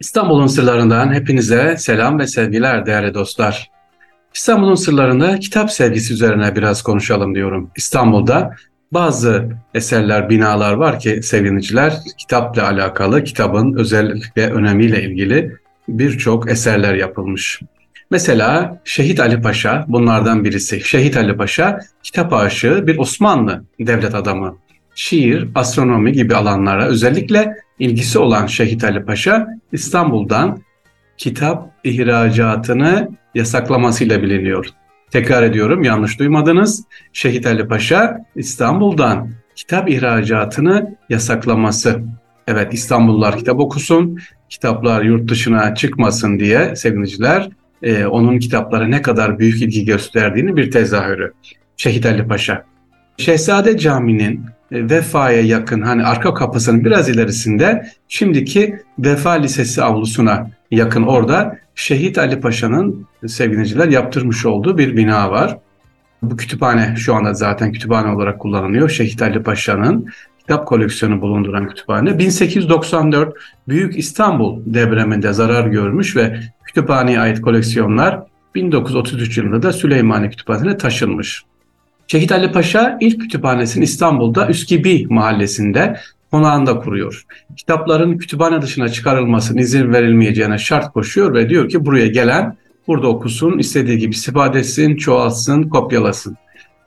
İstanbul'un sırlarından hepinize selam ve sevgiler değerli dostlar. İstanbul'un sırlarında kitap sevgisi üzerine biraz konuşalım diyorum. İstanbul'da bazı eserler, binalar var ki sevgiliciler kitapla alakalı, kitabın özellik ve önemiyle ilgili birçok eserler yapılmış. Mesela Şehit Ali Paşa bunlardan birisi. Şehit Ali Paşa kitap aşığı bir Osmanlı devlet adamı. Şiir, astronomi gibi alanlara özellikle ilgisi olan Şehit Ali Paşa İstanbul'dan kitap ihracatını yasaklamasıyla biliniyor. Tekrar ediyorum yanlış duymadınız. Şehit Ali Paşa İstanbul'dan kitap ihracatını yasaklaması. Evet İstanbullular kitap okusun, kitaplar yurt dışına çıkmasın diye sevgiliciler e, onun kitaplara ne kadar büyük ilgi gösterdiğini bir tezahürü. Şehit Ali Paşa. Şehzade Camii'nin Vefa'ya yakın hani arka kapısının biraz ilerisinde şimdiki Vefa Lisesi avlusuna yakın orada Şehit Ali Paşa'nın sevgiliciler yaptırmış olduğu bir bina var. Bu kütüphane şu anda zaten kütüphane olarak kullanılıyor. Şehit Ali Paşa'nın kitap koleksiyonu bulunduran kütüphane. 1894 Büyük İstanbul depreminde zarar görmüş ve kütüphaneye ait koleksiyonlar 1933 yılında da Süleymaniye Kütüphanesi'ne taşınmış. Şehit Ali Paşa ilk kütüphanesini İstanbul'da Üskibi mahallesinde konağında kuruyor. Kitapların kütüphane dışına çıkarılmasına izin verilmeyeceğine şart koşuyor ve diyor ki buraya gelen burada okusun, istediği gibi istifade etsin, çoğalsın, kopyalasın.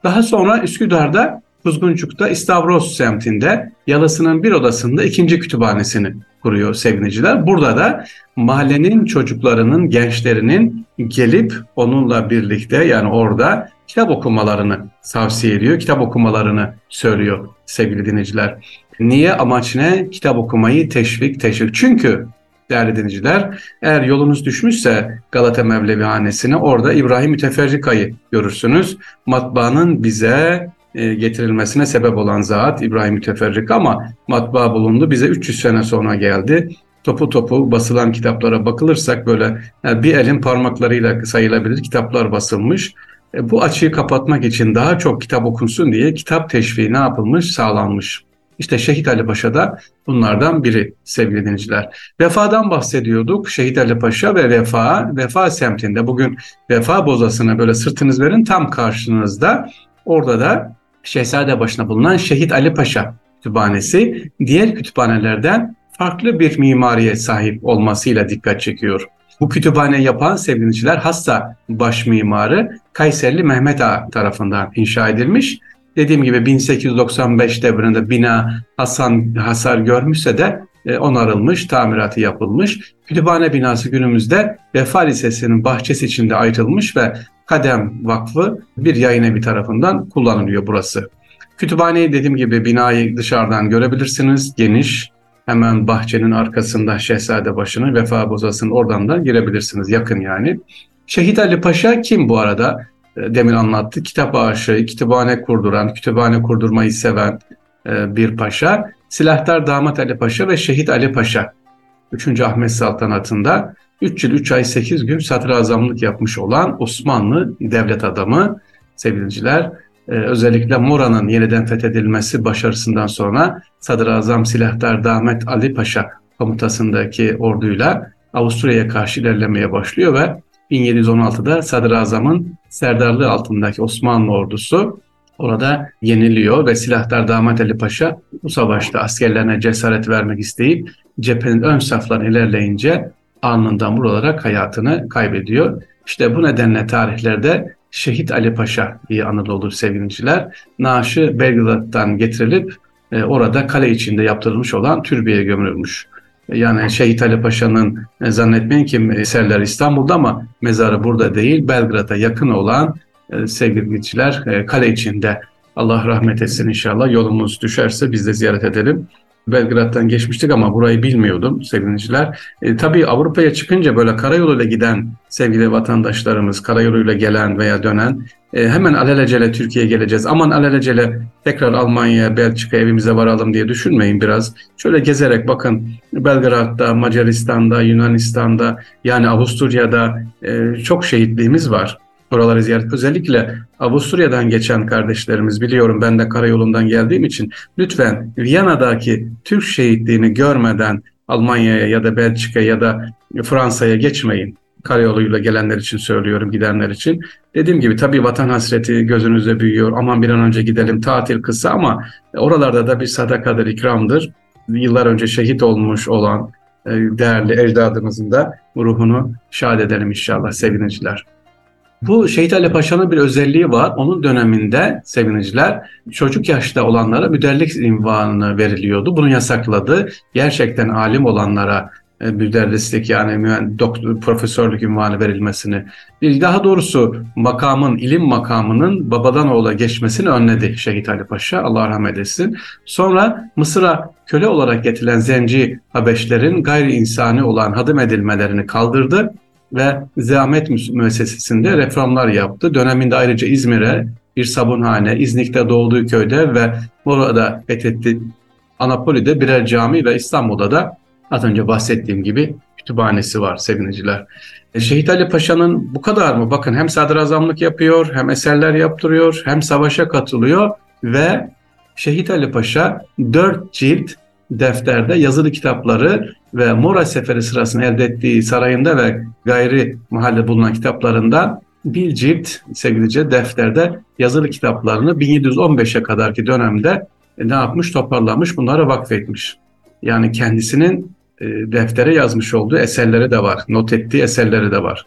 Daha sonra Üsküdar'da Kuzguncuk'ta İstavros semtinde Yalısı'nın bir odasında ikinci kütüphanesini kuruyor sevgiliciler. Burada da mahallenin çocuklarının, gençlerinin gelip onunla birlikte yani orada kitap okumalarını tavsiye ediyor. Kitap okumalarını söylüyor sevgili dinleyiciler. Niye? Amaç ne? Kitap okumayı teşvik, teşvik. Çünkü değerli dinleyiciler eğer yolunuz düşmüşse Galata Mevlevi Hanesi'ne orada İbrahim Müteferrika'yı görürsünüz. Matbaanın bize e, getirilmesine sebep olan zat İbrahim Müteferrik ama matbaa bulundu. Bize 300 sene sonra geldi. Topu topu basılan kitaplara bakılırsak böyle yani bir elin parmaklarıyla sayılabilir kitaplar basılmış. E, bu açığı kapatmak için daha çok kitap okunsun diye kitap teşviği ne yapılmış? Sağlanmış. İşte Şehit Ali Paşa da bunlardan biri sevgili dinleyiciler. Vefadan bahsediyorduk. Şehit Ali Paşa ve Vefa, Vefa semtinde bugün Vefa Bozası'na böyle sırtınız verin tam karşınızda. Orada da Şehzade başına bulunan Şehit Ali Paşa Kütüphanesi diğer kütüphanelerden farklı bir mimariye sahip olmasıyla dikkat çekiyor. Bu kütüphane yapan sevgiliciler hassa baş mimarı Kayserli Mehmet Ağa tarafından inşa edilmiş. Dediğim gibi 1895 devrinde bina Hasan hasar görmüşse de e, onarılmış, tamiratı yapılmış. Kütüphane binası günümüzde Vefa Lisesi'nin bahçesi içinde ayrılmış ve Kadem Vakfı bir yayın evi tarafından kullanılıyor burası. Kütüphaneyi dediğim gibi binayı dışarıdan görebilirsiniz. Geniş, hemen bahçenin arkasında Şehzade başını Vefa Bozası'nın oradan da girebilirsiniz. Yakın yani. Şehit Ali Paşa kim bu arada? E, demin anlattı. Kitap aşığı, kütüphane kurduran, kütüphane kurdurmayı seven e, bir paşa. Silahtar Damat Ali Paşa ve Şehit Ali Paşa. 3. Ahmet Saltanatı'nda 3 yıl 3 ay 8 gün sadrazamlık yapmış olan Osmanlı devlet adamı sevgiliciler e, özellikle Mora'nın yeniden fethedilmesi başarısından sonra Sadrazam Silahtar Damet Ali Paşa komutasındaki orduyla Avusturya'ya karşı ilerlemeye başlıyor ve 1716'da Sadrazam'ın serdarlığı altındaki Osmanlı ordusu orada yeniliyor ve Silahtar Damat Ali Paşa bu savaşta askerlerine cesaret vermek isteyip cephenin ön saflarına ilerleyince alnından vurularak hayatını kaybediyor. İşte bu nedenle tarihlerde Şehit Ali Paşa diye anılır sevgiliciler. Naaşı Belgrad'dan getirilip e, orada kale içinde yaptırılmış olan türbeye gömülmüş. Yani Şehit Ali Paşa'nın e, zannetmeyin ki eserler İstanbul'da ama mezarı burada değil Belgrad'a yakın olan e, sevgiliciler e, kale içinde. Allah rahmet etsin inşallah yolumuz düşerse biz de ziyaret edelim. Belgrad'dan geçmiştik ama burayı bilmiyordum sevgiliciler. E, tabii Avrupa'ya çıkınca böyle karayoluyla giden sevgili vatandaşlarımız, karayoluyla gelen veya dönen e, hemen alelacele Türkiye'ye geleceğiz. Aman alelacele tekrar Almanya'ya, Belçika evimize varalım diye düşünmeyin biraz. Şöyle gezerek bakın Belgrad'da, Macaristan'da, Yunanistan'da yani Avusturya'da e, çok şehitliğimiz var oraları ziyaret. Özellikle Avusturya'dan geçen kardeşlerimiz biliyorum ben de karayolundan geldiğim için lütfen Viyana'daki Türk şehitliğini görmeden Almanya'ya ya da Belçika'ya ya da Fransa'ya geçmeyin. Karayoluyla gelenler için söylüyorum, gidenler için. Dediğim gibi tabii vatan hasreti gözünüzde büyüyor. Aman bir an önce gidelim, tatil kısa ama oralarda da bir sadakadır, ikramdır. Yıllar önce şehit olmuş olan e, değerli ecdadımızın da ruhunu şad edelim inşallah seviniciler. Bu Şehit Ali Paşa'nın bir özelliği var. Onun döneminde seviniciler çocuk yaşta olanlara müderlik ünvanı veriliyordu. Bunu yasakladı. Gerçekten alim olanlara e, müderrislik yani doktor, profesörlük ünvanı verilmesini, daha doğrusu makamın, ilim makamının babadan oğula geçmesini önledi Şehit Ali Paşa, Allah rahmet etsin. Sonra Mısır'a köle olarak getirilen zenci Habeşlerin gayri insani olan hadım edilmelerini kaldırdı ve Zahmet Müessesesi'nde reformlar yaptı. Döneminde ayrıca İzmir'e bir sabunhane, İznik'te doğduğu köyde ve orada fethetti Anapoli'de birer cami ve İstanbul'da da az önce bahsettiğim gibi kütüphanesi var seviniciler. E, Şehit Ali Paşa'nın bu kadar mı? Bakın hem sadrazamlık yapıyor, hem eserler yaptırıyor, hem savaşa katılıyor ve Şehit Ali Paşa dört cilt defterde yazılı kitapları ve Mora Seferi sırasında elde ettiği sarayında ve gayri mahalle bulunan kitaplarından bir cilt sevgilice defterde yazılı kitaplarını 1715'e kadarki dönemde e, ne yapmış toparlamış bunlara vakfetmiş. Yani kendisinin e, deftere yazmış olduğu eserleri de var. Not ettiği eserleri de var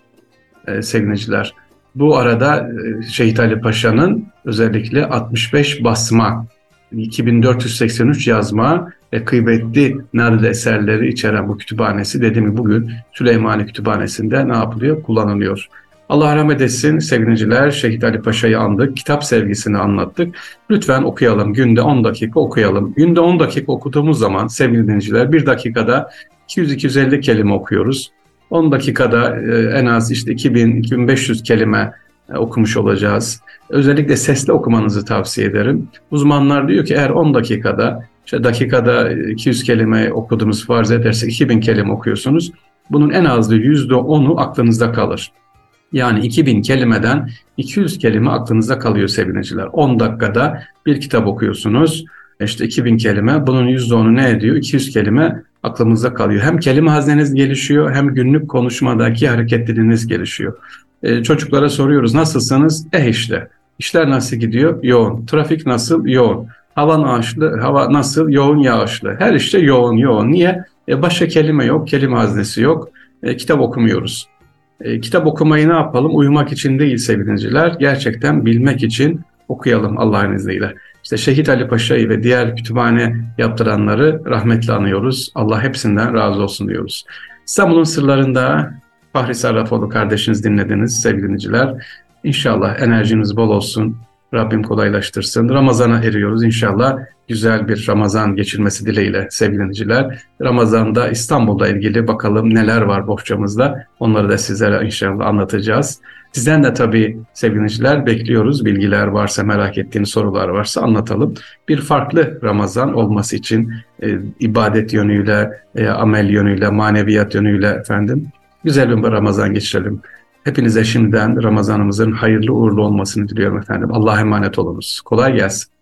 e, sevgiliciler. Bu arada Şehit Ali Paşa'nın özellikle 65 basma, 2483 yazma ve kıymetli nadide eserleri içeren bu kütüphanesi dediğim gibi bugün Süleymaniye Kütüphanesi'nde ne yapılıyor? Kullanılıyor. Allah rahmet etsin sevgiliciler Şehit Ali Paşa'yı andık, kitap sevgisini anlattık. Lütfen okuyalım, günde 10 dakika okuyalım. Günde 10 dakika okuduğumuz zaman sevgili dinleyiciler bir dakikada 200-250 kelime okuyoruz. 10 dakikada e, en az işte 2000-2500 kelime okumuş olacağız. Özellikle sesli okumanızı tavsiye ederim. Uzmanlar diyor ki eğer 10 dakikada işte dakikada 200 kelime okuduğumuz farz ederse 2000 kelime okuyorsunuz. Bunun en azı %10'u aklınızda kalır. Yani 2000 kelimeden 200 kelime aklınızda kalıyor sevgiliciler. 10 dakikada bir kitap okuyorsunuz. İşte 2000 kelime. Bunun %10'u ne ediyor? 200 kelime aklımızda kalıyor. Hem kelime hazneniz gelişiyor hem günlük konuşmadaki hareketliliğiniz gelişiyor. Ee, çocuklara soruyoruz nasılsınız? Eh işte. İşler nasıl gidiyor? Yoğun. Trafik nasıl? Yoğun. Hava ağaçlı, hava nasıl? Yoğun yağışlı. Her işte yoğun yoğun. Niye? E başka kelime yok, kelime haznesi yok. E, kitap okumuyoruz. E, kitap okumayı ne yapalım? Uyumak için değil sevgiliciler. Gerçekten bilmek için okuyalım Allah'ın izniyle. İşte Şehit Ali Paşa'yı ve diğer kütüphane yaptıranları rahmetle anıyoruz. Allah hepsinden razı olsun diyoruz. İstanbul'un sırlarında Fahri Sarrafoğlu kardeşiniz dinlediniz sevgiliciler. İnşallah enerjiniz bol olsun. Rabbim kolaylaştırsın. Ramazana eriyoruz inşallah. Güzel bir Ramazan geçirmesi dileğiyle sevgiliciler. Ramazan'da İstanbul'da ilgili bakalım neler var bohçamızda. Onları da sizlere inşallah anlatacağız. Sizden de tabii sevgiliciler bekliyoruz. Bilgiler varsa, merak ettiğiniz sorular varsa anlatalım. Bir farklı Ramazan olması için e, ibadet yönüyle, e, amel yönüyle, maneviyat yönüyle efendim güzel bir Ramazan geçirelim. Hepinize şimdiden Ramazanımızın hayırlı uğurlu olmasını diliyorum efendim. Allah'a emanet olunuz. Kolay gelsin.